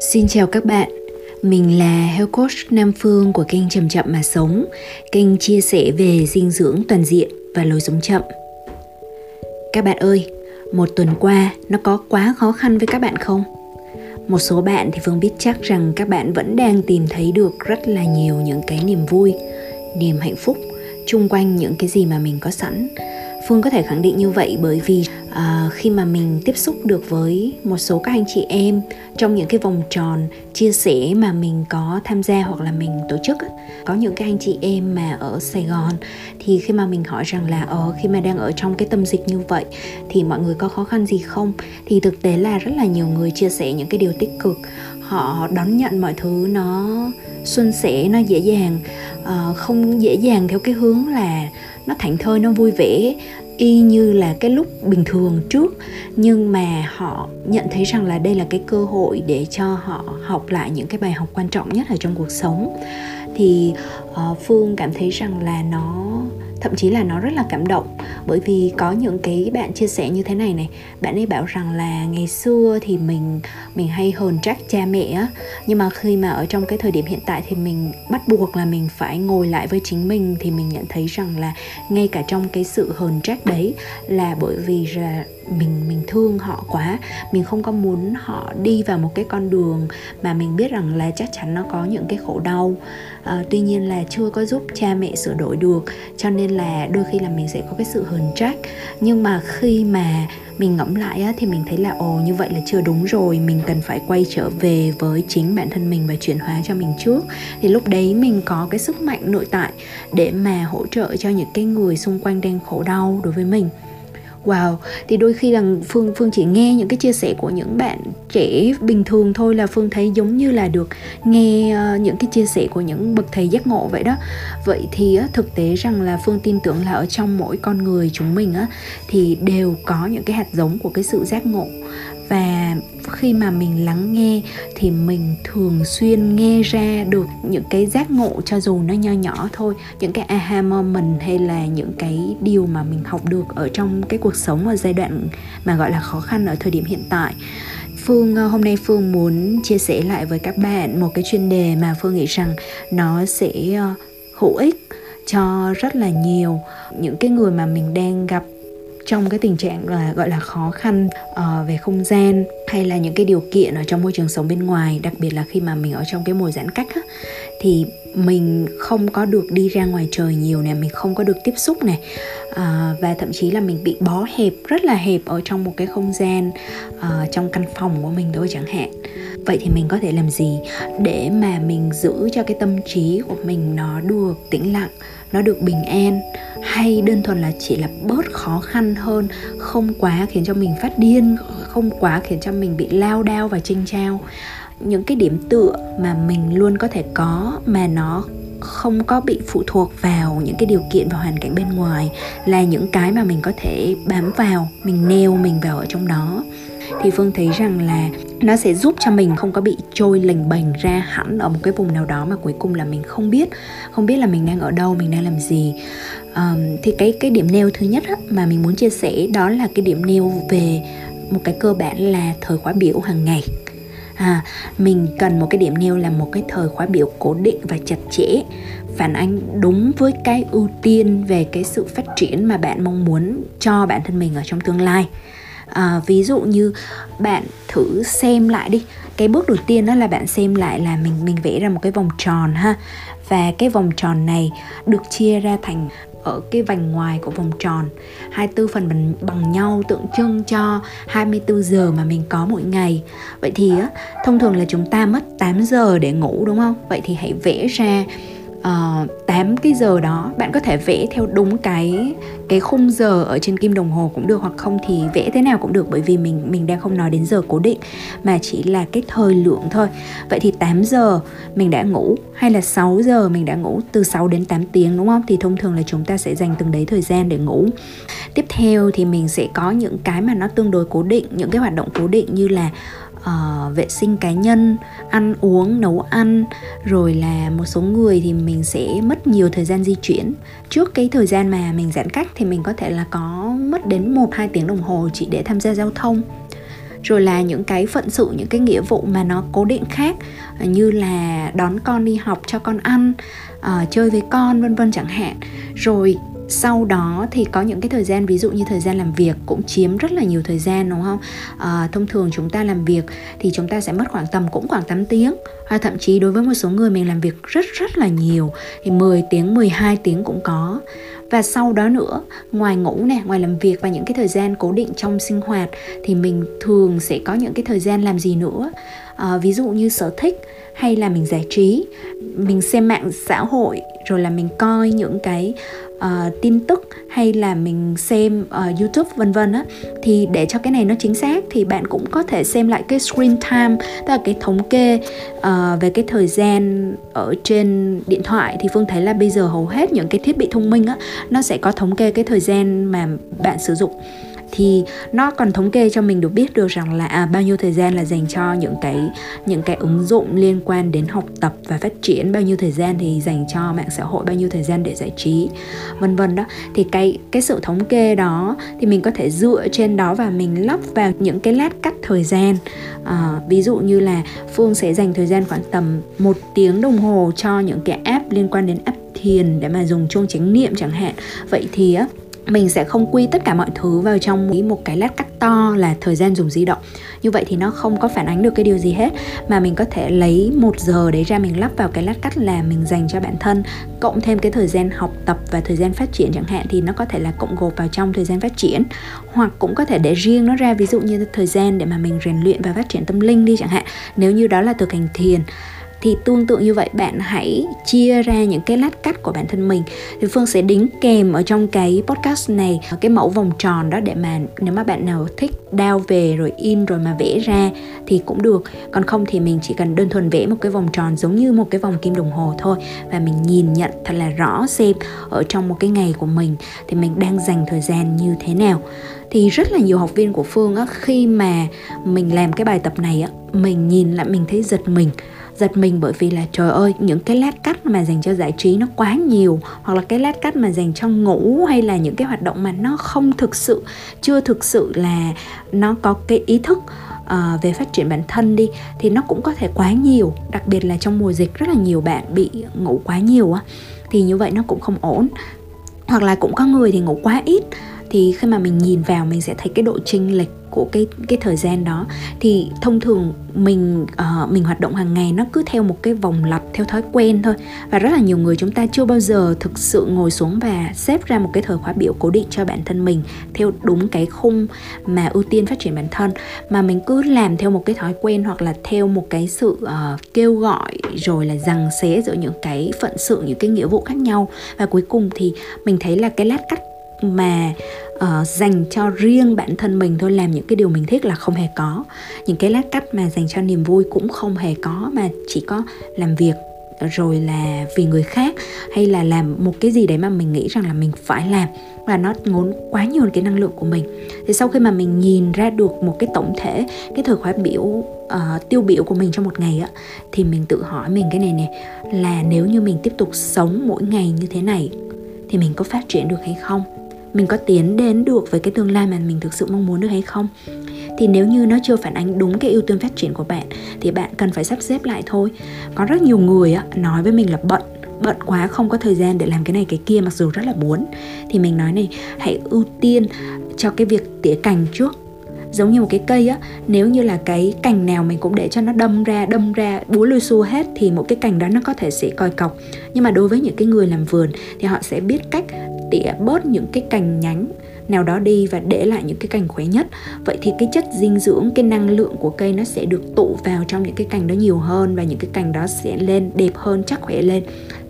Xin chào các bạn, mình là Health Coach Nam Phương của kênh Chậm Chậm Mà Sống, kênh chia sẻ về dinh dưỡng toàn diện và lối sống chậm. Các bạn ơi, một tuần qua nó có quá khó khăn với các bạn không? Một số bạn thì Phương biết chắc rằng các bạn vẫn đang tìm thấy được rất là nhiều những cái niềm vui, niềm hạnh phúc chung quanh những cái gì mà mình có sẵn phương có thể khẳng định như vậy bởi vì à, khi mà mình tiếp xúc được với một số các anh chị em trong những cái vòng tròn chia sẻ mà mình có tham gia hoặc là mình tổ chức có những cái anh chị em mà ở sài gòn thì khi mà mình hỏi rằng là ở ờ, khi mà đang ở trong cái tâm dịch như vậy thì mọi người có khó khăn gì không? Thì thực tế là rất là nhiều người chia sẻ những cái điều tích cực. Họ đón nhận mọi thứ nó xuân sẻ nó dễ dàng. Uh, không dễ dàng theo cái hướng là nó thảnh thơi nó vui vẻ y như là cái lúc bình thường trước nhưng mà họ nhận thấy rằng là đây là cái cơ hội để cho họ học lại những cái bài học quan trọng nhất ở trong cuộc sống. Thì uh, phương cảm thấy rằng là nó thậm chí là nó rất là cảm động. Bởi vì có những cái bạn chia sẻ như thế này này, bạn ấy bảo rằng là ngày xưa thì mình mình hay hờn trách cha mẹ á. Nhưng mà khi mà ở trong cái thời điểm hiện tại thì mình bắt buộc là mình phải ngồi lại với chính mình thì mình nhận thấy rằng là ngay cả trong cái sự hờn trách đấy là bởi vì là mình mình thương họ quá. Mình không có muốn họ đi vào một cái con đường mà mình biết rằng là chắc chắn nó có những cái khổ đau. À, tuy nhiên là chưa có giúp cha mẹ sửa đổi được cho nên là đôi khi là mình sẽ có cái sự hờn trách. Nhưng mà khi mà mình ngẫm lại á, thì mình thấy là ồ như vậy là chưa đúng rồi mình cần phải quay trở về với chính bản thân mình và chuyển hóa cho mình trước. Thì lúc đấy mình có cái sức mạnh nội tại để mà hỗ trợ cho những cái người xung quanh đang khổ đau đối với mình wow. Thì đôi khi là phương phương chỉ nghe những cái chia sẻ của những bạn trẻ bình thường thôi là phương thấy giống như là được nghe ờ, những cái chia sẻ của những bậc thầy giác ngộ vậy đó. Vậy thì thực tế rằng là phương tin tưởng là ở trong mỗi con người chúng mình á, thì đều có những cái hạt giống của cái sự giác ngộ và khi mà mình lắng nghe thì mình thường xuyên nghe ra được những cái giác ngộ cho dù nó nho nhỏ thôi, những cái aha moment hay là những cái điều mà mình học được ở trong cái cuộc sống ở giai đoạn mà gọi là khó khăn ở thời điểm hiện tại. Phương ờ, hôm nay Phương muốn chia sẻ lại với các bạn một cái chuyên đề mà Phương nghĩ rằng nó sẽ ờ, hữu ích cho rất là nhiều những cái người mà mình đang gặp trong cái tình trạng là gọi là khó khăn uh, về không gian hay là những cái điều kiện ở trong môi trường sống bên ngoài đặc biệt là khi mà mình ở trong cái mùa giãn cách á, thì mình không có được đi ra ngoài trời nhiều nè mình không có được tiếp xúc này à, ờ, và thậm chí là mình bị bó hẹp rất là hẹp ở trong một cái không gian uh, trong căn phòng của mình thôi chẳng hạn. Vậy thì mình có thể làm gì để mà mình giữ cho cái tâm trí của mình nó được tĩnh lặng nó được bình an, hay đơn thuần là chỉ là bớt khó khăn hơn, không quá khiến cho mình phát điên, không quá khiến cho mình bị lao đao và chênh trao những cái điểm tựa mà mình luôn có thể có mà nó không có bị phụ thuộc vào những cái điều kiện và hoàn cảnh bên ngoài là những cái mà mình có thể bám vào, mình neo mình vào ở trong đó thì phương thấy rằng là nó sẽ giúp cho mình không có bị trôi lềnh bềnh ra hẳn ở một cái vùng nào đó mà cuối cùng là mình không biết không biết là mình đang ở đâu mình đang làm gì. Um, thì cái cái điểm nêu thứ nhất á, mà mình muốn chia sẻ đó là cái điểm nêu về một cái cơ bản là thời khóa biểu hàng ngày. À, mình cần một cái điểm nêu là một cái thời khóa biểu cố định và chặt chẽ phản ánh đúng với cái ưu tiên về cái sự phát triển mà bạn mong muốn cho bản thân mình ở trong tương lai à, ví dụ như bạn thử xem lại đi. Cái bước đầu tiên đó là bạn xem lại là mình mình vẽ ra một cái vòng tròn ha. Và cái vòng tròn này được chia ra thành ở cái vành ngoài của vòng tròn. 24 phần bằng, bằng nhau tượng trưng cho 24 giờ mà mình có mỗi ngày. Vậy thì á, thông thường là chúng ta mất 8 giờ để ngủ đúng không? Vậy thì hãy vẽ ra Ờ, uh, 8 cái giờ đó bạn có thể vẽ theo đúng cái cái khung giờ ở trên kim đồng hồ cũng được hoặc không thì vẽ thế nào cũng được bởi vì mình mình đang không nói đến giờ cố định mà chỉ là cái thời lượng thôi. Vậy thì 8 giờ mình đã ngủ hay là 6 giờ mình đã ngủ từ 6 đến 8 tiếng đúng không? Thì thông thường là chúng ta sẽ dành từng đấy thời gian để ngủ. Tiếp theo thì mình sẽ có những cái mà nó tương đối cố định, những cái hoạt động cố định như là uh, vệ sinh cá nhân ăn uống nấu ăn rồi là một số người thì mình sẽ mất nhiều thời gian di chuyển. Trước cái thời gian mà mình giãn cách thì mình có thể là có mất đến một hai tiếng đồng hồ chỉ để tham gia giao thông. Rồi là những cái phận sự những cái nghĩa vụ mà nó cố định khác như là đón con đi học cho con ăn uh, chơi với con vân vân chẳng hạn. Rồi sau đó thì có những cái thời gian ví dụ như thời gian làm việc cũng chiếm rất là nhiều thời gian đúng không? À, thông thường chúng ta làm việc thì chúng ta sẽ mất khoảng tầm cũng khoảng 8 tiếng. Hoặc thậm chí đối với một số người mình làm việc rất rất là nhiều thì 10 tiếng 12 tiếng cũng có. Và sau đó nữa ngoài ngủ nè ngoài làm việc và những cái thời gian cố định trong sinh hoạt thì mình thường sẽ có những cái thời gian làm gì nữa? À, ví dụ như sở thích hay là mình giải trí mình xem mạng xã hội rồi là mình coi những cái uh, tin tức hay là mình xem uh, YouTube vân vân á thì để cho cái này nó chính xác thì bạn cũng có thể xem lại cái screen time tức là cái thống kê uh, về cái thời gian ở trên điện thoại. Thì Phương thấy là bây giờ hầu hết những cái thiết bị thông minh á nó sẽ có thống kê cái thời gian mà bạn sử dụng thì nó còn thống kê cho mình được biết được rằng là à, bao nhiêu thời gian là dành cho những cái những cái ứng dụng liên quan đến học tập và phát triển bao nhiêu thời gian thì dành cho mạng xã hội bao nhiêu thời gian để giải trí vân vân đó. Thì cái cái sự thống kê đó thì mình có thể dựa trên đó và mình lắp vào những cái lát cắt thời gian. À, ví dụ như là phương sẽ dành thời gian khoảng tầm một tiếng đồng hồ cho những cái app liên quan đến app thiền để mà dùng chuông chánh niệm chẳng hạn. Vậy thì á mình sẽ không quy tất cả mọi thứ vào trong một cái lát cắt to là thời gian dùng di động. Như vậy thì nó không có phản ánh được cái điều gì hết, mà mình có thể lấy một giờ đấy ra mình lắp vào cái lát cắt là mình dành cho bản thân, cộng thêm cái thời gian học tập và thời gian phát triển chẳng hạn thì nó có thể là cộng gộp vào trong thời gian phát triển. Hoặc cũng có thể để riêng nó ra, ví dụ như thời gian để mà mình rèn luyện và phát triển tâm linh đi chẳng hạn. Nếu như đó là thực hành thiền thì tương tự như vậy, bạn hãy chia ra những cái lát cắt của bản thân mình. Thì phương sẽ đính kèm ở trong cái podcast này cái mẫu vòng tròn đó để mà nếu mà bạn nào thích đao về rồi in rồi mà vẽ ra thì cũng được. Còn không thì mình chỉ cần đơn thuần vẽ một cái vòng tròn giống như một cái vòng kim đồng hồ thôi và mình nhìn nhận thật là rõ xem ở trong một cái ngày của mình thì mình đang dành thời gian như thế nào. Thì rất là nhiều học viên của phương á, khi mà mình làm cái bài tập này á, mình nhìn lại mình thấy giật mình giật mình bởi vì là trời ơi những cái lát cắt mà dành cho giải trí nó quá nhiều hoặc là cái lát cắt mà dành cho ngủ hay là những cái hoạt động mà nó không thực sự chưa thực sự là nó có cái ý thức uh, về phát triển bản thân đi thì nó cũng có thể quá nhiều. Đặc biệt là trong mùa dịch rất là nhiều bạn bị ngủ quá nhiều á thì như vậy nó cũng không ổn. Hoặc là cũng có người thì ngủ quá ít thì khi mà mình nhìn vào mình sẽ thấy cái độ chênh lệch của cái cái thời gian đó. Thì thông thường mình uh, mình hoạt động hàng ngày nó cứ theo một cái vòng lặp theo thói quen thôi. Và rất là nhiều người chúng ta chưa bao giờ thực sự ngồi xuống và xếp ra một cái thời khóa biểu cố định cho bản thân mình theo đúng cái khung mà ưu tiên phát triển bản thân. Mà mình cứ làm theo một cái thói quen hoặc là theo một cái sự uh, kêu gọi rồi là rằng xé giữa những cái phận sự những cái nghĩa vụ khác nhau. Và cuối cùng thì mình thấy là cái lát cắt mà uh, dành cho riêng bản thân mình thôi làm những cái điều mình thích là không hề có. Những cái lát cắt mà dành cho niềm vui cũng không hề có mà chỉ có làm việc ờ, rồi là vì người khác hay là làm một cái gì đấy mà mình nghĩ rằng là mình phải làm và nó ngốn quá nhiều cái năng lượng của mình. Thì sau khi mà mình nhìn ra được một cái tổng thể cái thời khóa biểu uh, tiêu biểu của mình trong một ngày á thì mình tự hỏi mình cái này nè là nếu như mình tiếp tục sống mỗi ngày như thế này thì mình có phát triển được hay không? Mình có tiến đến được với cái tương lai mà mình thực sự mong muốn được hay không? Thì nếu như nó chưa phản ánh đúng cái ưu tiên phát triển của bạn thì bạn cần phải sắp xếp lại thôi. Có rất nhiều người á, nói với mình là bận bận quá không có thời gian để làm cái này cái kia mặc dù rất là muốn. Thì mình nói này hãy ưu tiên cho cái việc tỉa cành trước. Giống như một cái cây á nếu như là cái cành nào mình cũng để cho nó đâm ra đâm ra búa lôi xua hết thì một cái cành đó nó có thể sẽ còi cọc. Nhưng mà đối với những cái người làm vườn thì họ sẽ biết cách tỉa bớt những cái cành nhánh nào đó đi và để lại những cái cành khỏe nhất. Vậy thì cái chất dinh dưỡng, cái năng lượng của cây nó sẽ được tụ vào trong những cái cành đó nhiều hơn và những cái cành đó sẽ lên đẹp hơn, chắc khỏe lên.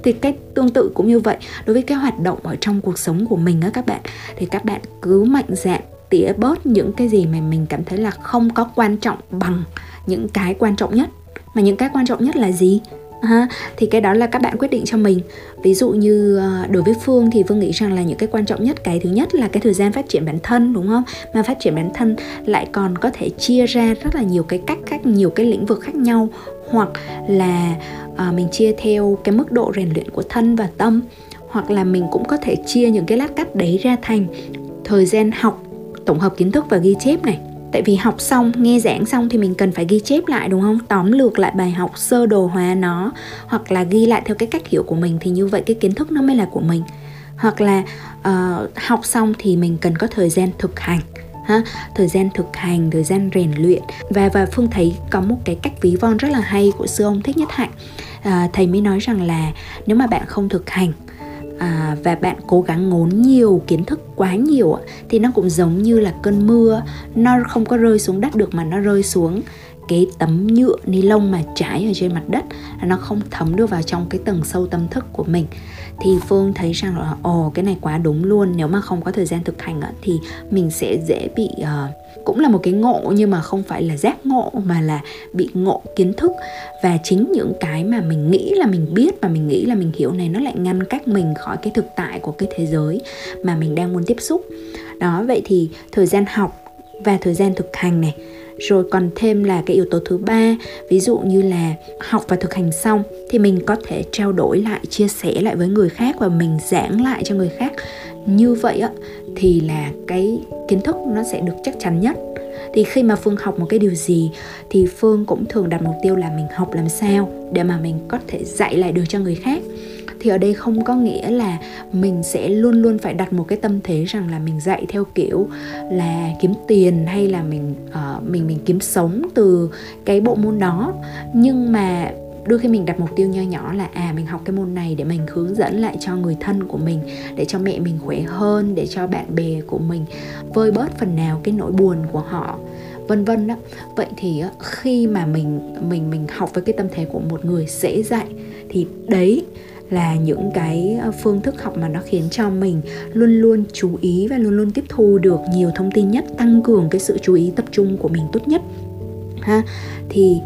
Thì cái tương tự cũng như vậy, đối với cái hoạt động ở trong cuộc sống của mình á các bạn, thì các bạn cứ mạnh dạn tỉa bớt những cái gì mà mình cảm thấy là không có quan trọng bằng những cái quan trọng nhất. Mà những cái quan trọng nhất là gì? Ha thì cái đó là các bạn quyết định cho mình. Ví dụ như ờ, đối với phương thì phương nghĩ rằng là những cái quan trọng nhất cái thứ nhất là cái thời gian phát triển bản thân đúng không? Mà phát triển bản thân lại còn có thể chia ra rất là nhiều cái cách khác nhiều cái lĩnh vực khác nhau hoặc là uh, mình chia theo cái mức độ rèn luyện của thân và tâm hoặc là mình cũng có thể chia những cái lát cắt đấy ra thành thời gian học tổng hợp kiến thức và ghi chép này tại vì học xong nghe giảng xong thì mình cần phải ghi chép lại đúng không? Tóm lược lại bài học sơ đồ hóa nó hoặc là ghi lại theo cái cách hiểu của mình thì như vậy cái kiến thức nó mới là của mình. Hoặc là uh, học xong thì mình cần có thời gian thực hành ha? Thời gian thực hành thời gian rèn luyện. Và và phương thấy có một cái cách ví von rất là hay của sư ông thích nhất hạnh. À, thầy mới nói rằng là nếu mà bạn không thực hành à, và bạn cố gắng ngốn nhiều kiến thức quá nhiều thì nó cũng giống như là cơn mưa. Nó không có rơi xuống đất được mà nó rơi xuống cái tấm nhựa ni lông mà trải ở trên mặt đất. Nó không thấm được vào trong cái tầng sâu tâm thức của mình. Thì phương thấy rằng là ồ cái này quá đúng luôn nếu mà không có thời gian thực hành thì mình sẽ dễ bị uh, cũng là một cái ngộ, nhưng mà không phải là giác ngộ, mà là bị ngộ kiến thức. Và chính những cái mà mình nghĩ là mình biết và mình nghĩ là mình hiểu này, nó lại ngăn cách mình khỏi cái thực tại của cái thế giới mà mình đang muốn tiếp xúc. Đó, vậy thì thời gian học và thời gian thực hành này. Rồi còn thêm là cái yếu tố thứ ba, ví dụ như là học và thực hành xong thì mình có thể trao đổi lại, chia sẻ lại với người khác và mình giảng lại cho người khác. Như vậy á thì là cái kiến thức nó sẽ được chắc chắn nhất. Thì khi mà phương học một cái điều gì thì phương cũng thường đặt mục tiêu là mình học làm sao để mà mình có thể dạy lại được cho người khác. Thì ở đây không có nghĩa là mình sẽ luôn luôn phải đặt một cái tâm thế rằng là mình dạy theo kiểu là kiếm tiền hay là mình uh, mình mình kiếm sống từ cái bộ môn đó. Nhưng mà đôi khi mình đặt mục tiêu nho nhỏ là à mình học cái môn này để mình hướng dẫn lại cho người thân của mình, để cho mẹ mình khỏe hơn, để cho bạn bè của mình vơi bớt phần nào cái nỗi buồn của họ, vân vân đó. Vậy thì khi mà mình mình mình học với cái tâm thế của một người dễ dạy thì đấy là những cái à, phương thức học mà nó khiến cho mình luôn luôn chú ý và luôn luôn tiếp thu được nhiều thông tin nhất, tăng cường cái sự chú ý tập trung của mình tốt nhất. Ha, thì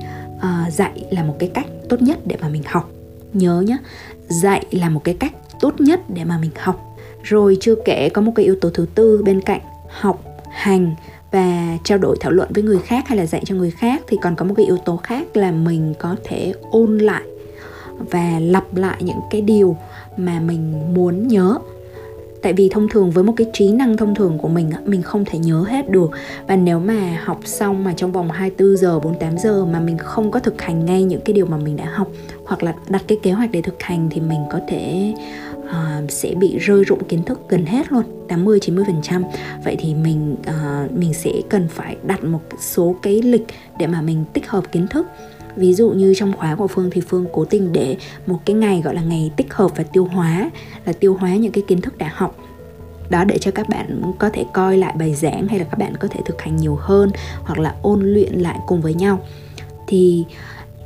uh, dạy là một cái cách tốt nhất để mà mình học. Nhớ nhé dạy là một cái cách tốt nhất để mà mình học. Rồi chưa kể có một cái yếu tố thứ tư bên cạnh học hành và trao đổi thảo luận với người khác hay là dạy cho người khác thì còn có một cái yếu tố khác là mình có thể ôn lại và lặp lại những cái điều mà mình muốn nhớ tại vì thông thường với một cái trí năng thông thường của mình mình không thể nhớ hết được. Và nếu mà học xong mà trong vòng 24 giờ 48 giờ mà mình không có thực hành ngay những cái điều mà mình đã học hoặc là đặt cái kế hoạch để thực hành thì mình có thể uh, sẽ bị rơi rụng kiến thức gần hết luôn 80 90 phần trăm. Vậy thì mình uh, mình sẽ cần phải đặt một số cái lịch để mà mình tích hợp kiến thức ví dụ như trong khóa của phương thì phương cố tình để một cái ngày gọi là ngày tích hợp và tiêu hóa, là tiêu hóa những cái kiến thức đã học. Đó để cho các bạn có thể coi lại bài giảng hay là các bạn có thể thực hành nhiều hơn hoặc là ôn luyện lại cùng với nhau. Thì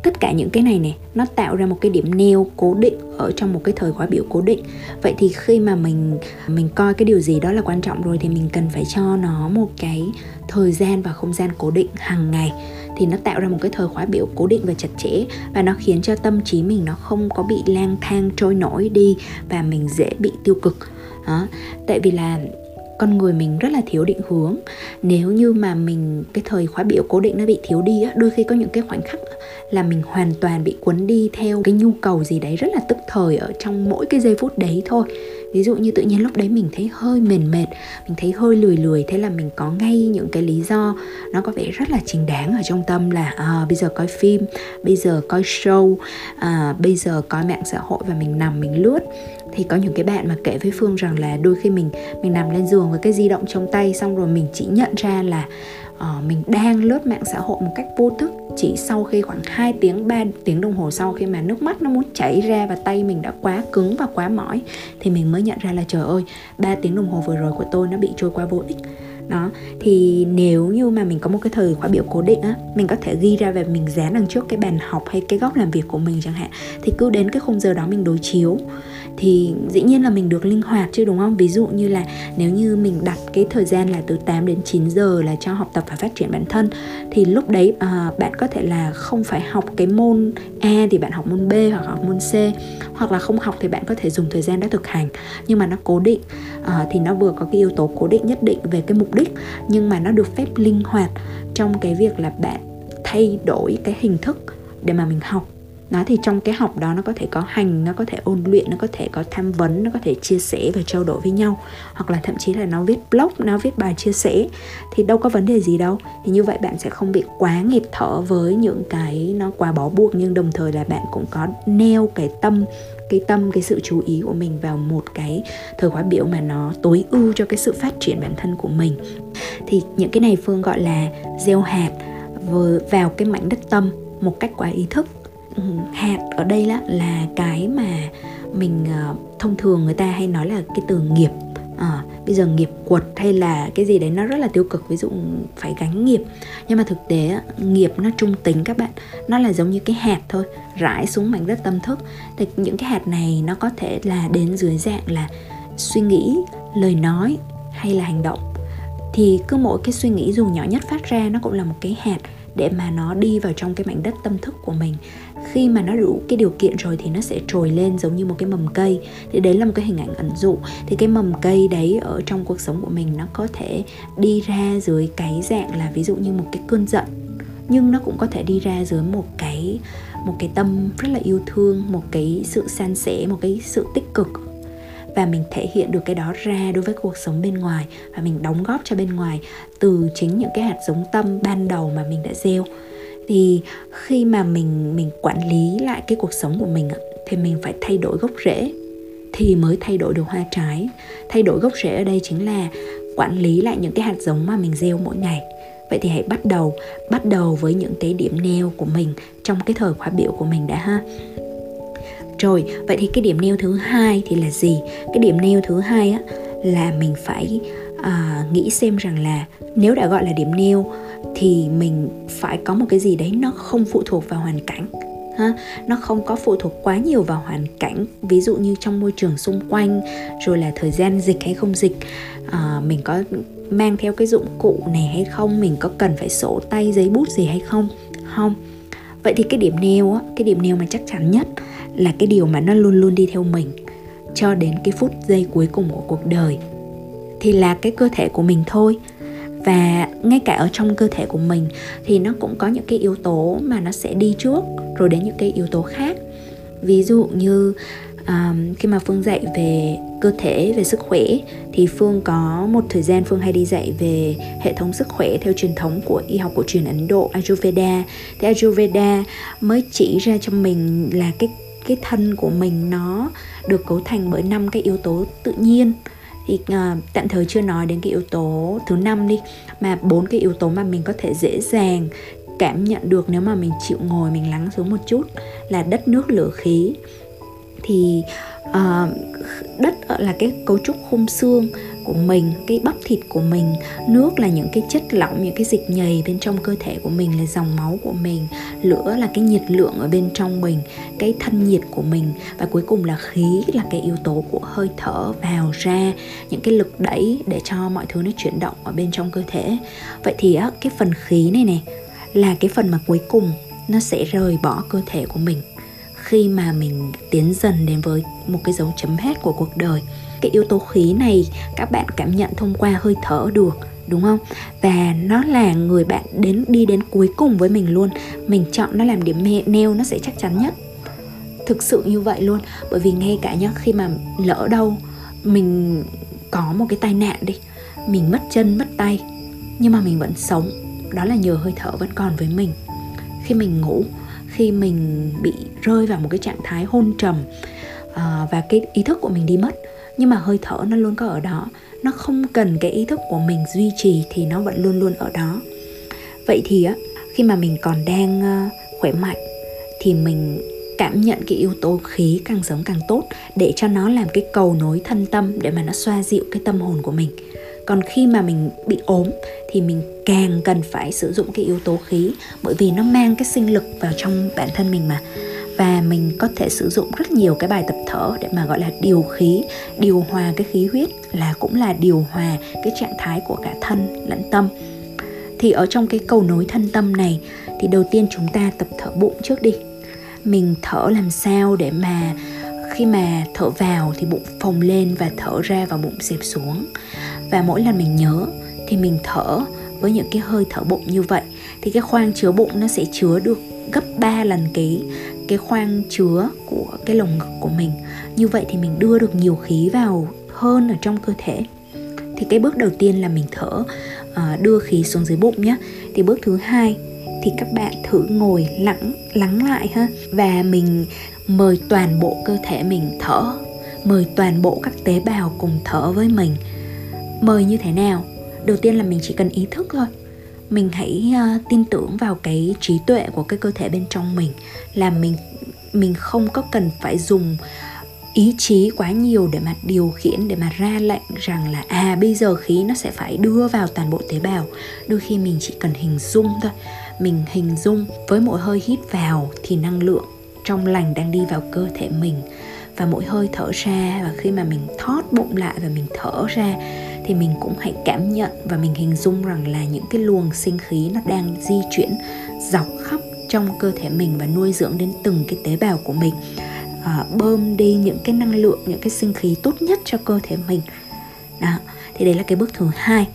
tất cả những cái này này nó tạo ra một cái điểm neo cố định ở trong một cái thời khóa biểu cố định. Vậy thì khi mà mình mình coi cái điều gì đó là quan trọng rồi thì mình cần phải cho nó một cái thời gian và không gian cố định hàng ngày thì nó tạo ra một cái thời khóa biểu cố định và chặt chẽ và nó khiến cho tâm trí mình nó không có bị lang thang, trôi nổi đi và mình dễ bị tiêu cực. Đó. tại vì là con người mình rất là thiếu định hướng. Nếu như mà mình, cái thời khóa biểu cố định nó bị thiếu đi á, đôi khi có những cái khoảnh khắc là mình hoàn toàn bị cuốn đi theo cái nhu cầu gì đấy rất là tức thời ở trong mỗi cái giây phút đấy thôi ví dụ như tự nhiên lúc đấy mình thấy hơi mệt mệt mình thấy hơi lười lười thế là mình có ngay những cái lý do nó có vẻ rất là chính đáng ở trong tâm là à, bây giờ coi phim bây giờ coi show à, bây giờ coi mạng xã hội và mình nằm mình lướt. Thì có những cái bạn mà kể với phương rằng là đôi khi mình mình nằm lên giường với cái di động trong tay xong rồi mình chỉ nhận ra là uh, mình đang lướt mạng xã hội một cách vô thức chỉ sau khi khoảng 2 tiếng 3 tiếng đồng hồ sau khi mà nước mắt nó muốn chảy ra và tay mình đã quá cứng và quá mỏi thì mình mới nhận ra là trời ơi 3 tiếng đồng hồ vừa rồi của tôi nó bị trôi qua vô ích. Đó thì nếu như mà mình có một cái thời khóa biểu cố định á mình có thể ghi ra và mình dán đằng trước cái bàn học hay cái góc làm việc của mình chẳng hạn thì cứ đến cái khung giờ đó mình đối chiếu thì dĩ nhiên là mình được linh hoạt chứ đúng không? Ví dụ như là nếu như mình đặt cái thời gian là từ 8 đến 9 giờ là cho học tập và phát triển bản thân thì lúc đấy à, bạn có thể là không phải học cái môn A thì bạn học môn B hoặc học môn C hoặc là không học thì bạn có thể dùng thời gian đó thực hành. Nhưng mà nó cố định à, thì nó vừa có cái yếu tố cố định nhất định về cái mục đích nhưng mà nó được phép linh hoạt trong cái việc là bạn thay đổi cái hình thức để mà mình học nó thì trong cái học đó nó có thể có hành, nó có thể ôn luyện, nó có thể có tham vấn, nó có thể chia sẻ và trao đổi với nhau. Hoặc là thậm chí là nó viết blog, nó viết bài chia sẻ. Thì đâu có vấn đề gì đâu. Thì như vậy bạn sẽ không bị quá nghẹt thở với những cái nó quá bó buộc. Nhưng đồng thời là bạn cũng có neo cái tâm cái tâm, cái sự chú ý của mình vào một cái thời khóa biểu mà nó tối ưu cho cái sự phát triển bản thân của mình. Thì những cái này phương gọi là gieo hạt vào cái mảnh đất tâm một cách quá ý thức. Ừ, hạt ở đây là là cái mà mình uh, thông thường người ta hay nói là cái từ nghiệp. À, bây giờ nghiệp quật hay là cái gì đấy nó rất là tiêu cực ví dụ phải gánh nghiệp. Nhưng mà thực tế nghiệp nó trung tính các bạn nó là giống như cái hạt thôi rải xuống mảnh đất tâm thức. Thì những cái hạt này nó có thể là đến dưới dạng là suy nghĩ lời nói hay là hành động thì cứ mỗi cái suy nghĩ dù nhỏ nhất phát ra nó cũng là một cái hạt để mà nó đi vào trong cái mảnh đất tâm thức của mình. Khi mà nó đủ cái điều kiện rồi thì nó sẽ trồi lên giống như một cái mầm cây. Thì đấy là một cái hình ảnh ẩn dụ. Thì cái mầm cây đấy ở trong cuộc sống của mình nó có thể đi ra dưới cái dạng là ví dụ như một cái cơn giận. Nhưng nó cũng có thể đi ra dưới một cái một cái tâm rất là yêu thương, một cái sự san sẻ, một cái sự tích cực và mình thể hiện được cái đó ra đối với cuộc sống bên ngoài và mình đóng góp cho bên ngoài từ chính những cái hạt giống tâm ban đầu mà mình đã gieo. Thì khi mà mình mình quản lý lại cái cuộc sống của mình thì mình phải thay đổi gốc rễ thì mới thay đổi được hoa trái. Thay đổi gốc rễ ở đây chính là quản lý lại những cái hạt giống mà mình gieo mỗi ngày. Vậy thì hãy bắt đầu bắt đầu với những cái điểm neo của mình trong cái thời khóa biểu của mình đã ha rồi. Vậy thì cái điểm neo thứ hai thì là gì? Cái điểm neo thứ hai á là mình phải à, nghĩ xem rằng là nếu đã gọi là điểm neo thì mình phải có một cái gì đấy nó không phụ thuộc vào hoàn cảnh ha? Nó không có phụ thuộc quá nhiều vào hoàn cảnh. Ví dụ như trong môi trường xung quanh rồi là thời gian dịch hay không dịch à, mình có mang theo cái dụng cụ này hay không? Mình có cần phải sổ tay giấy bút gì hay không? Không. Vậy thì cái điểm neo á cái điểm neo mà chắc chắn nhất là cái điều mà nó luôn luôn đi theo mình cho đến cái phút giây cuối cùng của cuộc đời. Thì là cái cơ thể của mình thôi. Và ngay cả ở trong cơ thể của mình thì nó cũng có những cái yếu tố mà nó sẽ đi trước rồi đến những cái yếu tố khác. Ví dụ như um, khi mà phương dạy về cơ thể về sức khỏe thì phương có một thời gian phương hay đi dạy về hệ thống sức khỏe theo truyền thống của y học cổ truyền ấn độ ayurveda. Thì ayurveda mới chỉ ra cho mình là cái cái thân của mình nó được cấu thành bởi năm cái yếu tố tự nhiên. Thì uh, tạm thời chưa nói đến cái yếu tố thứ năm đi mà bốn cái yếu tố mà mình có thể dễ dàng cảm nhận được nếu mà mình chịu ngồi mình lắng xuống một chút là đất nước lửa khí. Thì uh, đất là cái cấu trúc khung xương của mình, cái bắp thịt của mình. Nước là những cái chất lỏng, những cái dịch nhầy bên trong cơ thể của mình, là dòng máu của mình. Lửa là cái nhiệt lượng ở bên trong mình, cái thân nhiệt của mình. Và cuối cùng là khí là cái yếu tố của hơi thở vào ra, những cái lực đẩy để cho mọi thứ nó chuyển động ở bên trong cơ thể. Vậy thì á, cái phần khí này này là cái phần mà cuối cùng nó sẽ rời bỏ cơ thể của mình khi mà mình tiến dần đến với một cái dấu chấm hết của cuộc đời cái yếu tố khí này các bạn cảm nhận thông qua hơi thở được đúng không? Và nó là người bạn đến đi đến cuối cùng với mình luôn. Mình chọn nó làm điểm neo nó sẽ chắc chắn nhất. Thực sự như vậy luôn bởi vì ngay cả nhá khi mà lỡ đâu mình có một cái tai nạn đi mình mất chân mất tay nhưng mà mình vẫn sống đó là nhờ hơi thở vẫn còn với mình. Khi mình ngủ khi mình bị rơi vào một cái trạng thái hôn trầm uh, và cái ý thức của mình đi mất nhưng mà hơi thở nó luôn có ở đó. Nó không cần cái ý thức của mình duy trì thì nó vẫn luôn luôn ở đó. Vậy thì á, khi mà mình còn đang ờ, khỏe mạnh thì mình cảm nhận cái yếu tố khí càng sớm càng tốt để cho nó làm cái cầu nối thân tâm để mà nó xoa dịu cái tâm hồn của mình. Còn khi mà mình bị ốm thì mình càng cần phải sử dụng cái yếu tố khí bởi vì nó mang cái sinh lực vào trong bản thân mình mà và mình có thể sử dụng rất nhiều cái bài tập thở để mà, gọi là, điều khí, điều hòa cái khí huyết là cũng là điều hòa cái trạng thái của cả thân lẫn tâm. Thì ở trong cái cầu nối thân tâm này thì đầu tiên chúng ta tập thở bụng trước đi. Mình thở làm sao để mà khi mà thở vào thì bụng phồng lên và thở ra và bụng xẹp xuống. Và mỗi lần mình nhớ thì mình thở với những cái hơi thở bụng như vậy. Thì cái khoang chứa bụng nó sẽ chứa được gấp 3 lần cái cái khoang chứa của cái lồng ngực của mình. Như vậy thì mình đưa được nhiều khí vào hơn ở trong cơ thể. Thì cái bước đầu tiên là mình thở ờ, đưa khí xuống dưới bụng nhé thì bước thứ hai thì các bạn thử ngồi lắng lắng lại ha. Và mình mời toàn bộ cơ thể mình thở, mời toàn bộ các tế bào cùng thở với mình. Mời như thế nào? Đầu tiên là mình chỉ cần ý thức thôi mình hãy uh, tin tưởng vào cái trí tuệ của cái cơ thể bên trong mình là mình mình không có cần phải dùng ý chí quá nhiều để mà điều khiển để mà ra lệnh rằng là à bây giờ khí nó sẽ phải đưa vào toàn bộ tế bào. Đôi khi mình chỉ cần hình dung thôi. Mình hình dung với mỗi hơi hít vào thì năng lượng trong lành đang đi vào cơ thể mình. Và mỗi hơi thở ra và khi mà mình thoát bụng lại và mình thở ra thì mình cũng hãy cảm nhận và mình hình dung rằng là những cái luồng sinh khí nó đang di chuyển dọc khắp trong cơ thể mình và nuôi dưỡng đến từng cái tế bào của mình. À, bơm đi những cái năng lượng những cái sinh khí tốt nhất cho cơ thể mình. Đó thì đấy là cái bước thứ hai.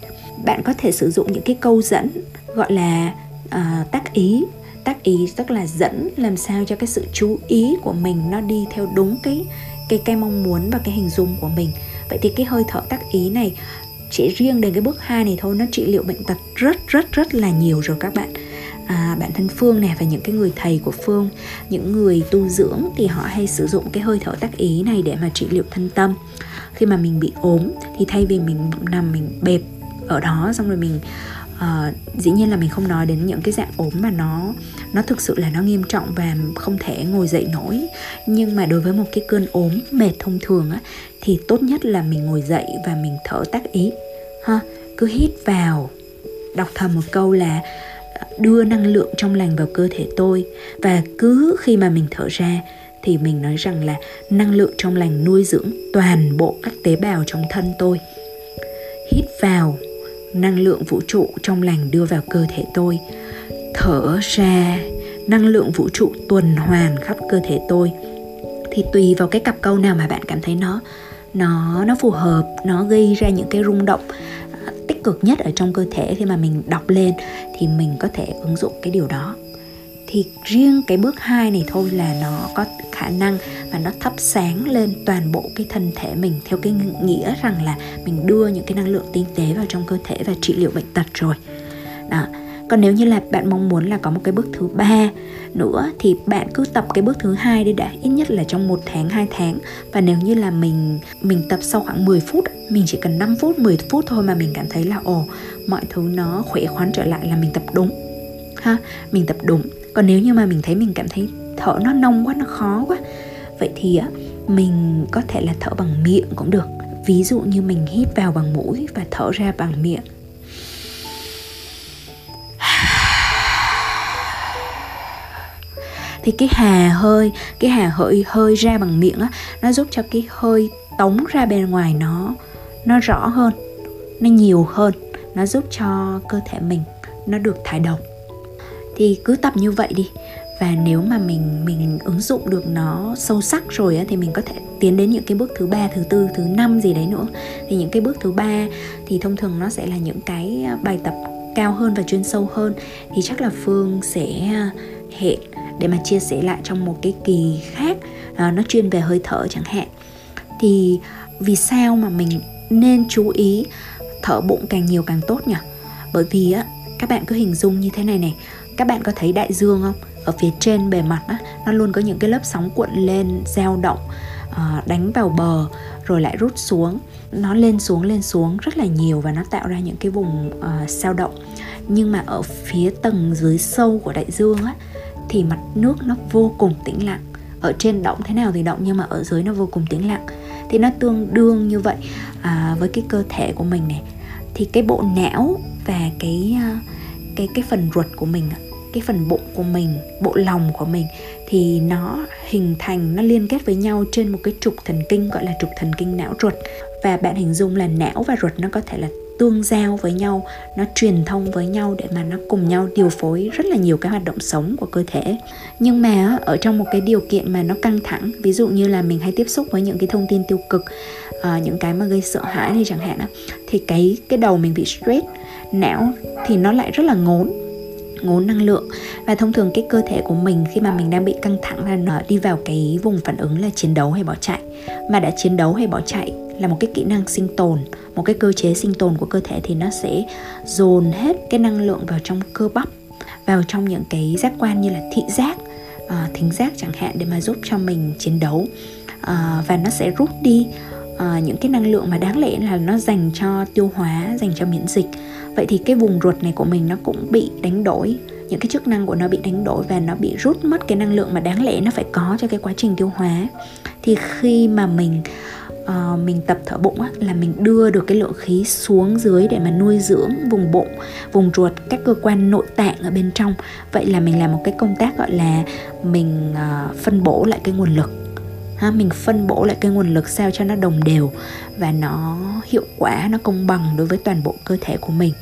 Bạn có thể sử dụng những cái câu dẫn gọi là uh, tác ý. Tác ý tức là dẫn làm sao cho cái sự chú ý của mình nó đi theo đúng cái cái cái mong muốn và cái hình dung của mình vậy thì cái hơi thở tác ý này chỉ riêng đến cái bước 2 này thôi nó trị liệu bệnh tật rất rất rất là nhiều rồi các bạn. À, bản thân phương này và những cái người thầy của phương những người tu dưỡng thì họ hay sử dụng cái hơi thở tác ý này để mà trị liệu thân tâm. Khi mà mình bị ốm thì thay vì mình nằm mình bẹp ở đó xong rồi mình uh, dĩ nhiên là mình không nói đến những cái dạng ốm mà nó nó thực sự là nó nghiêm trọng và không thể ngồi dậy nổi. Nhưng mà đối với một cái cơn ốm mệt thông thường á thì tốt nhất là mình ngồi dậy và mình thở tác ý ha. Cứ hít vào đọc thầm một câu là ờ, đưa năng lượng trong lành vào cơ thể tôi. Và cứ khi mà mình thở ra thì mình nói rằng là năng lượng trong lành nuôi dưỡng toàn bộ các tế bào trong thân tôi. Hít vào năng lượng vũ trụ trong lành đưa vào cơ thể tôi. Thở ra, năng lượng vũ trụ tuần hoàn khắp cơ thể tôi. Thì tùy vào cái cặp câu nào mà bạn cảm thấy nó nó nó phù hợp, nó gây ra những cái rung động à, tích cực nhất ở trong cơ thể khi mà mình đọc lên thì mình có thể ứng dụng cái điều đó thì riêng cái bước 2 này thôi là nó có khả năng và nó thắp sáng lên toàn bộ cái thân thể mình theo cái nghĩa rằng là mình đưa những cái năng lượng tinh tế vào trong cơ thể và trị liệu bệnh tật rồi. Đó. Còn nếu như là bạn mong muốn là có một cái bước thứ ba nữa thì bạn cứ tập cái bước thứ hai đi đã, ít nhất là trong một tháng 2 tháng. Và nếu như là mình mình tập sau khoảng 10 phút, mình chỉ cần 5 phút 10 phút thôi mà mình cảm thấy là, ồ, mọi thứ nó khỏe khoắn trở lại là mình tập đúng. Ha, mình tập đúng còn nếu như mà mình thấy mình cảm thấy thở nó nông quá, nó khó quá, vậy thì á, mình có thể là thở bằng miệng cũng được. Ví dụ như mình hít vào bằng mũi và thở ra bằng miệng. Thì cái hà hơi, cái hà hơi hơi ra bằng miệng á, nó giúp cho cái hơi tống ra bên ngoài nó nó rõ hơn, nó nhiều hơn. Nó giúp cho cơ thể mình nó được thải độc thì cứ tập như vậy đi. Và nếu mà mình mình ứng dụng được nó sâu sắc rồi á, thì mình có thể tiến đến những cái bước thứ ba thứ tư thứ năm gì đấy nữa. Thì những cái bước thứ ba thì thông thường nó sẽ là những cái à, bài tập cao hơn và chuyên sâu hơn. Thì chắc là phương sẽ à, hẹn để mà chia sẻ lại trong một cái kỳ khác à, nó chuyên về hơi thở chẳng hạn. Thì vì sao mà mình nên chú ý thở bụng càng nhiều càng tốt nhỉ? Bởi vì á các bạn cứ hình dung như thế này này các bạn có thấy đại dương không? Ở phía trên bề mặt á nó luôn có những cái lớp sóng cuộn lên dao động ờ, đánh vào bờ rồi lại rút xuống. Nó lên xuống lên xuống rất là nhiều và nó tạo ra những cái vùng uh, sao động. Nhưng mà ở phía tầng dưới sâu của đại dương á thì mặt nước nó vô cùng tĩnh lặng. Ở trên động thế nào thì động nhưng mà ở dưới nó vô cùng tĩnh lặng. Thì nó tương đương như vậy à, với cái cơ thể của mình này. Thì cái bộ não và cái uh, cái cái phần ruột của mình cái phần bụng của mình, bộ lòng của mình thì nó hình thành, nó liên kết với nhau trên một cái trục thần kinh, gọi là trục thần kinh não ruột. Và bạn hình dung là não và ruột nó có thể là tương giao với nhau, nó truyền thông với nhau để mà nó cùng nhau điều phối rất là nhiều cái hoạt động sống của cơ thể. Nhưng mà ở trong một cái điều kiện mà nó căng thẳng, ví dụ như là mình hay tiếp xúc với những cái thông tin tiêu cực ờ, những cái mà gây sợ hãi này chẳng hạn thì cái cái đầu mình bị stress não thì nó lại rất là ngốn ngốn năng lượng. Và thông thường cái cơ thể của mình khi mà mình đang bị căng thẳng là nó đi vào cái vùng phản ứng là chiến đấu hay bỏ chạy. Mà đã chiến đấu hay bỏ chạy là một cái kỹ năng sinh tồn một cái cơ chế sinh tồn của cơ thể thì nó sẽ dồn hết cái năng lượng vào trong cơ bắp vào trong những cái giác quan như là thị giác uh, thính giác chẳng hạn để mà giúp cho mình chiến đấu. Uh, và nó sẽ rút đi uh, những cái năng lượng mà đáng lẽ là nó dành cho tiêu hóa dành cho miễn dịch vậy thì cái vùng ruột này của mình nó cũng bị đánh đổi. Những cái chức năng của nó bị đánh đổi và nó bị rút mất cái năng lượng mà đáng lẽ nó phải có cho cái quá trình tiêu hóa. Thì khi mà mình uh, mình tập thở bụng á, là mình đưa được cái lượng khí xuống dưới để mà nuôi dưỡng vùng bụng vùng ruột các cơ quan nội tạng ở bên trong. Vậy là mình làm một cái công tác gọi là mình uh, phân bổ lại cái nguồn lực ha, mình phân bổ lại cái nguồn lực sao cho nó đồng đều và nó hiệu quả, nó công bằng đối với toàn bộ cơ thể của mình.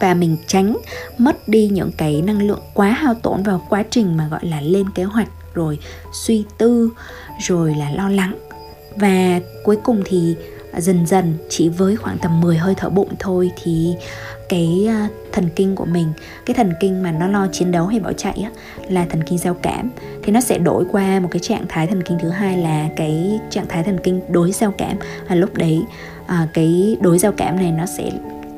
Và mình tránh mất đi những cái năng lượng quá hao tổn vào quá trình mà gọi là lên kế hoạch, rồi suy tư, rồi là lo lắng. Và cuối cùng thì dần dần chỉ với khoảng tầm 10 hơi thở bụng thôi thì cái à, thần kinh của mình cái thần kinh mà nó lo chiến đấu hay bỏ chạy á, là thần kinh giao cảm. Thì nó sẽ đổi qua một cái trạng thái thần kinh thứ hai là cái trạng thái thần kinh đối giao cảm. Và lúc đấy à, cái đối giao cảm này nó sẽ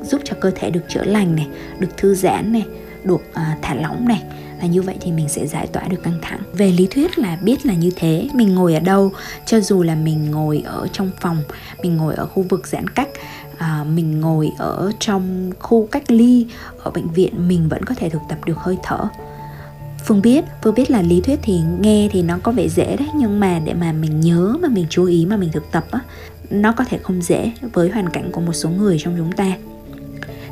giúp cho cơ thể được chữa lành này được thư giãn này được à, thả lỏng này. Và như vậy thì mình sẽ giải tỏa được căng thẳng. Về lý thuyết là biết là như thế mình ngồi ở đâu cho dù là mình ngồi ở trong phòng mình ngồi ở khu vực giãn cách à, mình ngồi ở trong khu cách ly ở bệnh viện mình vẫn có thể thực tập được hơi thở. Phương biết, Phương biết là lý thuyết thì nghe thì nó có vẻ dễ đấy Nhưng mà để mà mình nhớ mà mình chú ý mà mình thực tập á Nó có thể không dễ với hoàn cảnh của một số người trong chúng ta.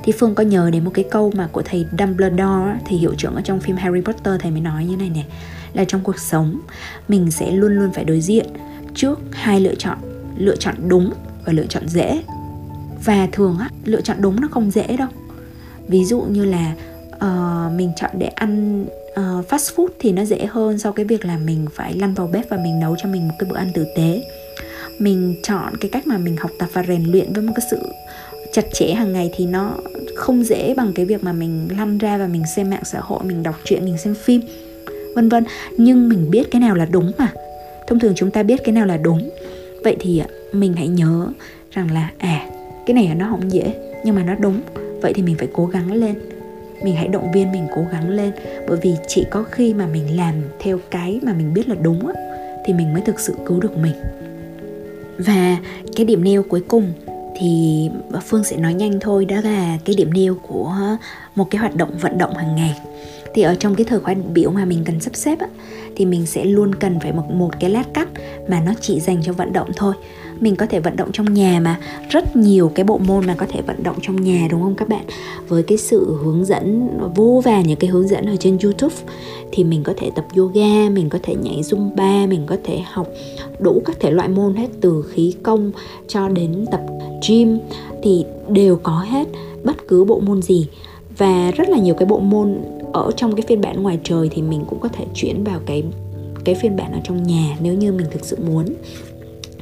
Thì Phương có nhớ đến một cái câu mà của thầy Dumbledore thầy hiệu trưởng ở trong phim Harry Potter thầy mới nói như này nè là trong cuộc sống mình sẽ luôn luôn phải đối diện trước hai lựa chọn lựa chọn đúng và lựa chọn dễ. Và thường á lựa chọn đúng nó không dễ đâu. Ví dụ như là uh, mình chọn để ăn uh, fast food thì nó dễ hơn so cái việc là mình phải lăn vào bếp và mình nấu cho mình một cái bữa ăn tử tế. Mình chọn cái cách mà mình học tập và rèn luyện với một cái sự chặt chẽ hàng ngày thì nó không dễ bằng cái việc mà mình lăn ra và mình xem mạng xã hội mình đọc truyện mình xem phim vân vân. Nhưng mình biết cái nào là đúng mà. Thông thường chúng ta biết cái nào là đúng vậy thì à, mình hãy nhớ rằng là à cái này nó không dễ, nhưng mà nó đúng. Vậy thì mình phải cố gắng lên. Mình hãy động viên, mình cố gắng lên. Bởi vì chỉ có khi mà mình làm theo cái mà mình biết là đúng thì mình mới thực sự cứu được mình. Và cái điểm nêu cuối cùng thì phương sẽ nói nhanh thôi. Đó là cái điểm nêu của một cái hoạt động vận động hàng ngày thì ở trong cái thời khóa biểu mà mình cần sắp xếp á, thì mình sẽ luôn cần phải một một cái lát cắt mà nó chỉ dành cho vận động thôi. Mình có thể vận động trong nhà mà rất nhiều cái bộ môn mà có thể vận động trong nhà đúng không các bạn? Với cái sự hướng dẫn vô vàn những cái hướng dẫn ở trên youtube thì mình có thể tập yoga mình có thể nhảy zumba mình có thể học đủ các thể loại môn hết từ khí công cho đến tập gym thì đều có hết bất cứ bộ môn gì. Và rất là nhiều cái bộ môn ở trong cái phiên bản ngoài trời thì mình cũng có thể chuyển vào cái cái phiên bản ở trong nhà nếu như mình thực sự muốn.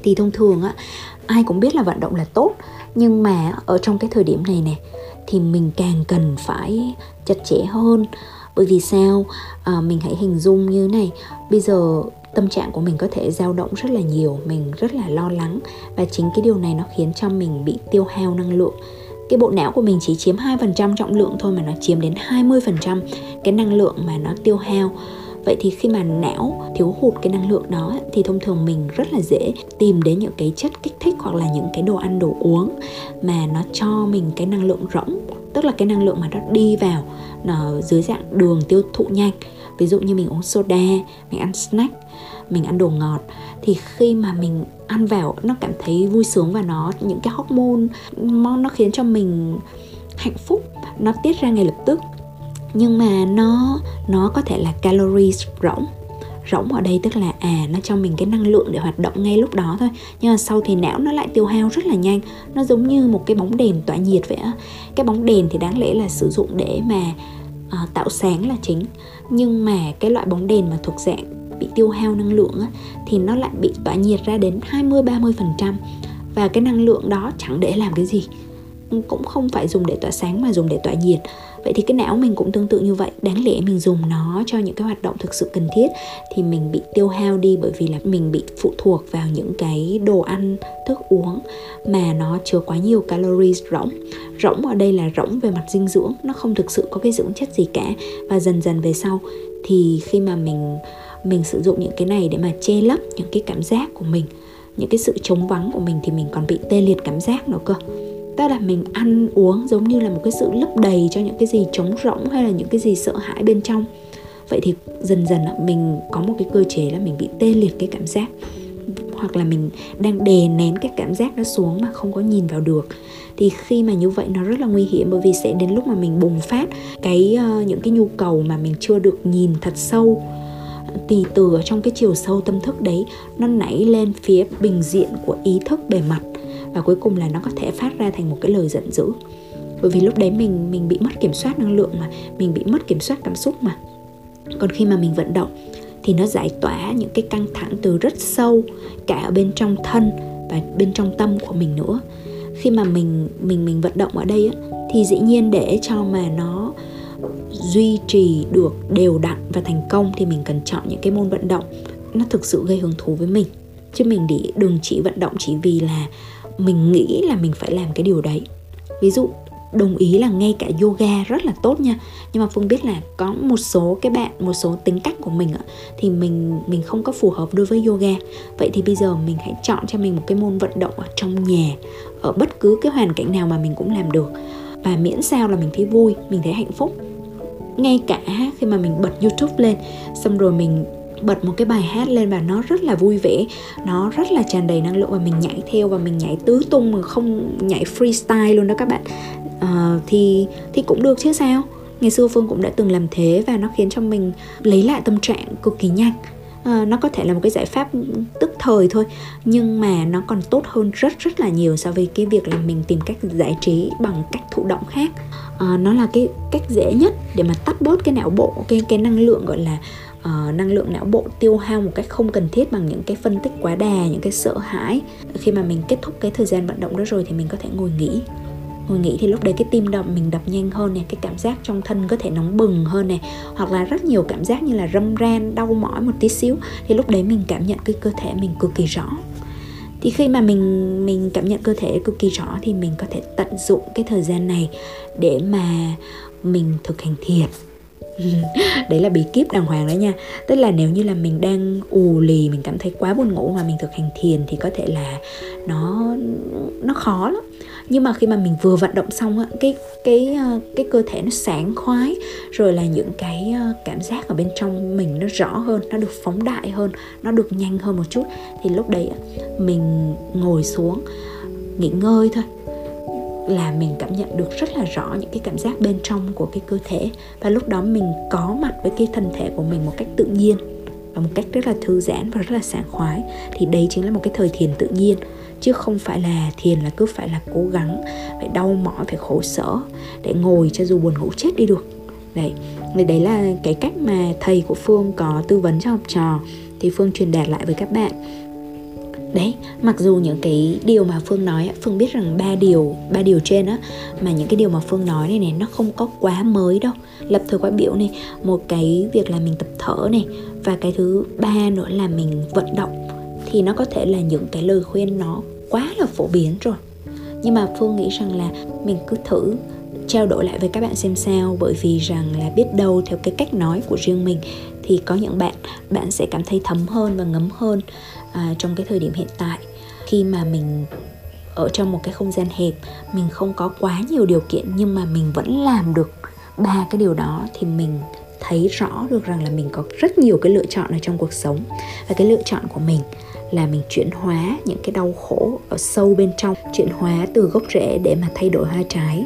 Thì thông thường á ai cũng biết là vận động là tốt nhưng mà ở trong cái thời điểm này nè thì mình càng cần phải chặt chẽ hơn. Bởi vì sao? À, mình hãy hình dung như này bây giờ tâm trạng của mình có thể dao động rất là nhiều mình rất là lo lắng và chính cái điều này nó khiến cho mình bị tiêu hao năng lượng cái bộ não của mình chỉ chiếm 2% trọng lượng thôi mà nó chiếm đến 20% cái năng lượng mà nó tiêu hao. Vậy thì khi mà não thiếu hụt cái năng lượng đó thì thông thường mình rất là dễ tìm đến những cái chất kích thích hoặc là những cái đồ ăn, đồ uống mà nó cho mình cái năng lượng rỗng, tức là cái năng lượng mà nó đi vào, nó dưới dạng đường tiêu thụ nhanh. Ví dụ như mình uống soda, mình ăn snack, mình ăn đồ ngọt thì khi mà mình ăn vào nó cảm thấy vui sướng và nó những cái hormone nó khiến cho mình hạnh phúc nó tiết ra ngay lập tức. Nhưng mà nó nó có thể là calories rỗng. Rỗng ở đây tức là à nó cho mình cái năng lượng để hoạt động ngay lúc đó thôi. Nhưng mà sau thì não nó lại tiêu hao rất là nhanh. Nó giống như một cái bóng đèn tỏa nhiệt vậy á. Cái bóng đèn thì đáng lẽ là sử dụng để mà uh, tạo sáng là chính. Nhưng mà cái loại bóng đèn mà thuộc dạng bị tiêu hao năng lượng á, thì nó lại bị tỏa nhiệt ra đến 20 30% và cái năng lượng đó chẳng để làm cái gì. Cũng không phải dùng để tỏa sáng mà dùng để tỏa nhiệt. Vậy thì cái não mình cũng tương tự như vậy. Đáng lẽ mình dùng nó cho những cái hoạt động thực sự cần thiết thì mình bị tiêu hao đi bởi vì là mình bị phụ thuộc vào những cái đồ ăn thức uống mà nó chứa quá nhiều calories rỗng. Rỗng ở đây là rỗng về mặt dinh dưỡng nó không thực sự có cái dưỡng chất gì cả. Và dần dần về sau thì khi mà mình mình sử dụng những cái này để mà che lấp những cái cảm giác của mình những cái sự trống vắng của mình thì mình còn bị tê liệt cảm giác nữa cơ. Tức là mình ăn uống giống như là một cái sự lấp đầy cho những cái gì trống rỗng hay là những cái gì sợ hãi bên trong. Vậy thì dần dần mình có một cái cơ chế là mình bị tê liệt cái cảm giác. Hoặc là mình đang đè nén cái cảm giác đó xuống mà không có nhìn vào được. Thì khi mà như vậy nó rất là nguy hiểm bởi vì sẽ đến lúc mà mình bùng phát cái uh, những cái nhu cầu mà mình chưa được nhìn thật sâu tì từ ở trong cái chiều sâu tâm thức đấy nó nảy lên phía bình diện của ý thức bề mặt. Và cuối cùng là nó có thể phát ra thành một cái lời giận dữ. Bởi vì lúc đấy mình mình bị mất kiểm soát năng lượng mà mình bị mất kiểm soát cảm xúc mà. Còn khi mà mình vận động thì nó giải tỏa những cái căng thẳng từ rất sâu cả ở bên trong thân và bên trong tâm của mình nữa. Khi mà mình mình mình vận động ở đây á, thì dĩ nhiên để cho mà nó duy trì được đều đặn và thành công thì mình cần chọn những cái môn vận động nó thực sự gây hứng thú với mình. Chứ mình để đừng chỉ vận động chỉ vì là mình nghĩ là mình phải làm cái điều đấy. Ví dụ, đồng ý là ngay cả yoga rất là tốt nha, nhưng mà phương biết là có một số cái bạn, một số tính cách của mình thì mình mình không có phù hợp đối với yoga. Vậy thì bây giờ mình hãy chọn cho mình một cái môn vận động ở trong nhà, ở bất cứ cái hoàn cảnh nào mà mình cũng làm được. Và miễn sao là mình thấy vui, mình thấy hạnh phúc ngay cả khi mà mình bật youtube lên xong rồi mình bật một cái bài hát lên và nó rất là vui vẻ nó rất là tràn đầy năng lượng và mình nhảy theo và mình nhảy tứ tung mà không nhảy freestyle luôn đó các bạn. À, thì thì cũng được chứ sao? Ngày xưa phương cũng đã từng làm thế và nó khiến cho mình lấy lại tâm trạng cực kỳ nhanh à, nó có thể là một cái giải pháp tức thời thôi nhưng mà nó còn tốt hơn rất rất là nhiều so với cái việc là mình tìm cách giải trí bằng cách thụ động khác. À, nó là cái cách dễ nhất để mà tắt bớt cái não bộ cái cái năng lượng gọi là uh, năng lượng não bộ tiêu hao một cách không cần thiết bằng những cái phân tích quá đà những cái sợ hãi. Khi mà mình kết thúc cái thời gian vận động đó rồi thì mình có thể ngồi nghỉ ngồi nghỉ thì lúc đấy cái tim đập, mình đập nhanh hơn này cái cảm giác trong thân có thể nóng bừng hơn này hoặc là rất nhiều cảm giác như là râm ran, đau mỏi một tí xíu, thì lúc đấy mình cảm nhận cái cơ thể mình cực kỳ rõ. Thì khi mà mình mình cảm nhận cơ thể cực kỳ rõ thì mình có thể tận dụng cái thời gian này để mà mình thực hành thiền. Đấy là bí kíp đàng hoàng đấy nha. Tức là nếu như là mình đang ù lì, mình cảm thấy quá buồn ngủ mà mình thực hành thiền thì có thể là nó nó khó lắm nhưng mà khi mà mình vừa vận động xong á, cái cái ờ, cái cơ thể nó sáng khoái, rồi là những cái ờ, cảm giác ở bên trong mình nó rõ hơn, nó được phóng đại hơn, nó được nhanh hơn một chút, thì lúc đấy mình ngồi xuống, nghỉ ngơi thôi, là mình cảm nhận được rất là rõ những cái cảm giác bên trong của cái cơ thể. Và lúc đó mình có mặt với cái thân thể của mình một cách tự nhiên và một cách rất là thư giãn và rất là sảng khoái. Thì đấy chính là một cái thời thiền tự nhiên chứ không phải là thiền là cứ phải là cố gắng, phải đau mỏi, phải khổ sở để ngồi cho dù buồn ngủ chết đi được. Đấy, thì đấy là cái cách mà thầy của phương có tư vấn cho học trò. Thì phương truyền đạt lại với các bạn. Đấy, mặc dù những cái điều mà phương nói phương biết rằng ba điều ba điều trên á, mà những cái điều mà phương nói này này nó không có quá mới đâu. Lập thời quá biểu này, một cái việc là mình tập thở này, và cái thứ ba nữa là mình vận động. Thì nó có thể là những cái lời khuyên nó quá là phổ biến rồi. Nhưng mà phương nghĩ rằng là mình cứ thử trao đổi lại với các bạn xem sao bởi vì rằng là biết đâu theo cái cách nói của riêng mình thì có những bạn bạn sẽ cảm thấy thấm hơn và ngấm hơn à, trong cái thời điểm hiện tại. Khi mà mình ở trong một cái không gian hẹp mình không có quá nhiều điều kiện nhưng mà mình vẫn làm được ba cái điều đó thì mình thấy rõ được rằng là mình có rất nhiều cái lựa chọn ở trong cuộc sống và cái lựa chọn của mình là mình chuyển hóa những cái đau khổ ở sâu bên trong, chuyển hóa từ gốc rễ để mà thay đổi hoa trái,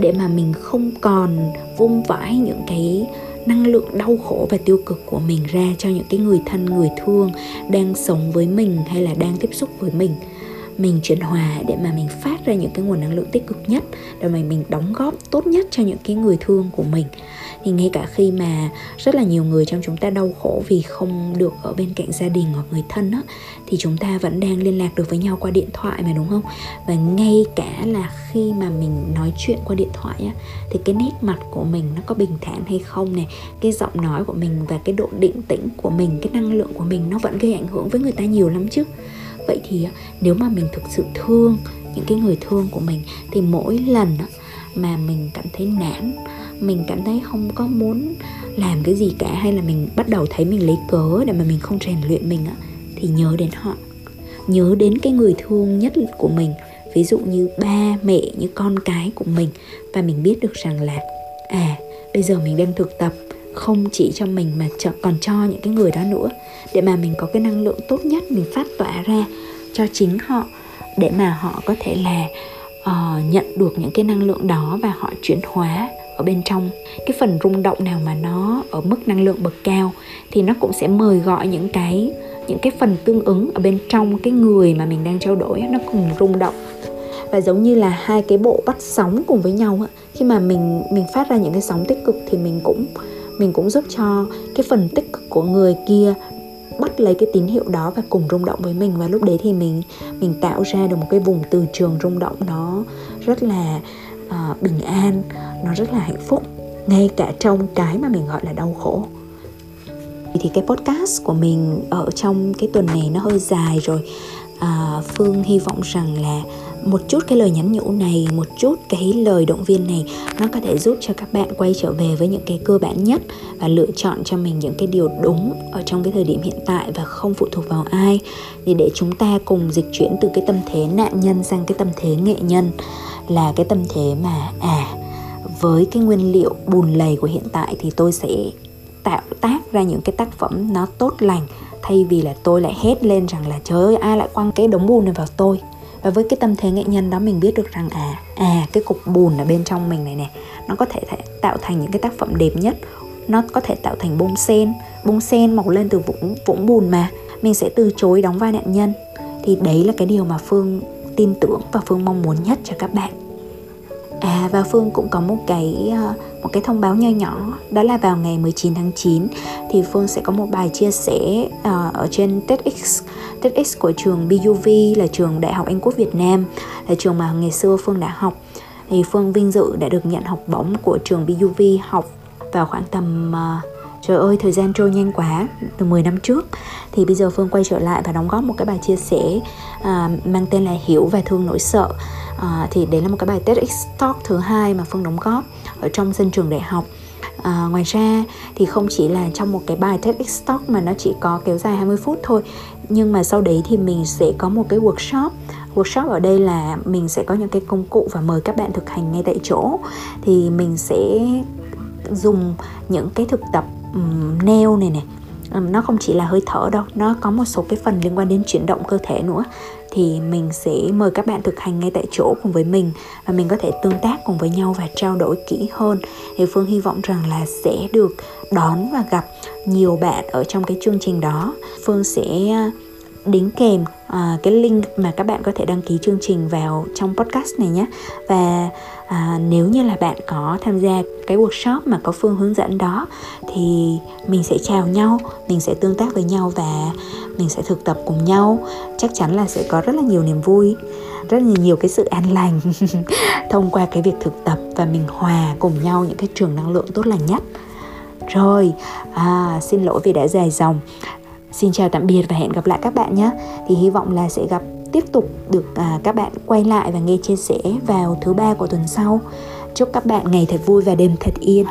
để mà mình không còn vung vãi những cái năng lượng đau khổ và tiêu cực của mình ra cho những cái người thân, người thương đang sống với mình hay là đang tiếp xúc với mình mình chuyển hòa để mà mình phát ra những cái nguồn năng lượng tích cực nhất, để mà mình đóng góp tốt nhất cho những cái người thương của mình. Thì ngay cả khi mà rất là nhiều người trong chúng ta đau khổ vì không được ở bên cạnh gia đình hoặc người thân á, thì chúng ta vẫn đang liên lạc được với nhau qua điện thoại mà, đúng không? Và ngay cả là khi mà mình nói chuyện qua điện thoại á, thì cái nét mặt của mình nó có bình thản hay không này cái giọng nói của mình và cái độ định tĩnh của mình, cái năng lượng của mình nó vẫn gây ảnh hưởng với người ta nhiều lắm chứ vậy thì à, nếu mà mình thực sự thương những cái người thương của mình, thì mỗi lần mà mình cảm thấy nản, mình cảm thấy không có muốn làm cái gì cả, hay là mình bắt đầu thấy mình lấy cớ để mà mình không rèn luyện mình, á, thì nhớ đến họ. Nhớ đến cái người thương nhất của mình, ví dụ như ba mẹ, như con cái của mình, và mình biết được rằng là à bây giờ mình đang thực tập không chỉ cho mình mà còn cho những cái người đó nữa. Để mà mình có cái năng lượng tốt nhất mình phát tỏa ra cho chính họ để mà họ có thể là uh, nhận được những cái năng lượng đó và họ chuyển hóa ở bên trong. Cái phần rung động nào mà nó ở mức năng lượng bậc cao thì nó cũng sẽ mời gọi những cái những cái phần tương ứng ở bên trong cái người mà mình đang trao đổi nó cùng rung động. Và giống như là hai cái bộ bắt sóng cùng với nhau khi mà mình mình phát ra những cái sóng tích cực thì mình cũng mình cũng giúp cho cái phần tích cực của người kia bắt lấy cái tín hiệu đó và cùng rung động với mình. Và lúc đấy thì mình mình tạo ra được một cái vùng từ trường rung động nó rất là uh, bình an nó rất là hạnh phúc ngay cả trong cái mà mình gọi là đau khổ. Thì cái podcast của mình ở trong cái tuần này nó hơi dài rồi. À, phương hy vọng rằng là một chút cái lời nhắn nhủ này, một chút cái lời động viên này, nó có thể giúp cho các bạn quay trở về với những cái cơ bản nhất và lựa chọn cho mình những cái điều đúng ở trong cái thời điểm hiện tại và không phụ thuộc vào ai. Thì để chúng ta cùng dịch chuyển từ cái tâm thế nạn nhân sang cái tâm thế nghệ nhân là cái tâm thế mà à với cái nguyên liệu bùn lầy của hiện tại thì tôi sẽ tạo tác ra những cái tác phẩm nó tốt lành thay vì là tôi lại hét lên rằng là trời ơi, ai lại quăng cái đống bùn này vào tôi? Và với cái tâm thế nghệ nhân đó mình biết được rằng à à cái cục bùn ở bên trong mình này nè nó có thể tạo thành những cái tác phẩm đẹp nhất. Nó có thể tạo thành bông sen bông sen mọc lên từ vũng vũng bùn mà. Mình sẽ từ chối đóng vai nạn nhân. Thì đấy là cái điều mà phương tin tưởng và phương mong muốn nhất cho các bạn. À và Phương cũng có một cái uh, một cái thông báo nho nhỏ đó là vào ngày 19 tháng 9 thì Phương sẽ có một bài chia sẻ uh, ở trên TEDx. TEDx của trường BUV là trường Đại học Anh Quốc Việt Nam là trường mà ngày xưa Phương đã học. Thì Phương vinh dự đã được nhận học bổng của trường BUV học vào khoảng tầm uh, Trời ơi, thời gian trôi nhanh quá, từ 10 năm trước. Thì bây giờ Phương quay trở lại và đóng góp một cái bài chia sẻ uh, mang tên là Hiểu và Thương Nỗi Sợ. À, thì đấy là một cái bài TEDx Talk thứ hai mà Phương đóng góp ở trong sân trường đại học. À, ngoài ra thì không chỉ là trong một cái bài TEDx Talk mà nó chỉ có kéo dài 20 phút thôi nhưng mà sau đấy thì mình sẽ có một cái workshop. Workshop ở đây là mình sẽ có những cái công cụ và mời các bạn thực hành ngay tại chỗ. Thì mình sẽ dùng những cái thực tập um, nail này này um, nó không chỉ là hơi thở đâu nó có một số cái phần liên quan đến chuyển động cơ thể nữa thì mình sẽ mời các bạn thực hành ngay tại chỗ cùng với mình và mình có thể tương tác cùng với nhau và trao đổi kỹ hơn. Thì phương hy vọng rằng là sẽ được đón và gặp nhiều bạn ở trong cái chương trình đó. Phương sẽ đính kèm uh, cái link mà các bạn có thể đăng ký chương trình vào trong podcast này nhé. Và uh, nếu như là bạn có tham gia cái workshop mà có phương hướng dẫn đó thì mình sẽ chào nhau mình sẽ tương tác với nhau và mình sẽ thực tập cùng nhau. Chắc chắn là sẽ có rất là nhiều niềm vui rất là nhiều cái sự an lành thông qua cái việc thực tập và mình hòa cùng nhau những cái trường năng lượng tốt lành nhất. Rồi à, xin lỗi vì đã dài dòng. Xin chào tạm biệt và hẹn gặp lại các bạn nhé. Thì hy vọng là sẽ gặp tiếp tục được à, các bạn quay lại và nghe chia sẻ vào thứ ba của tuần sau. Chúc các bạn ngày thật vui và đêm thật yên.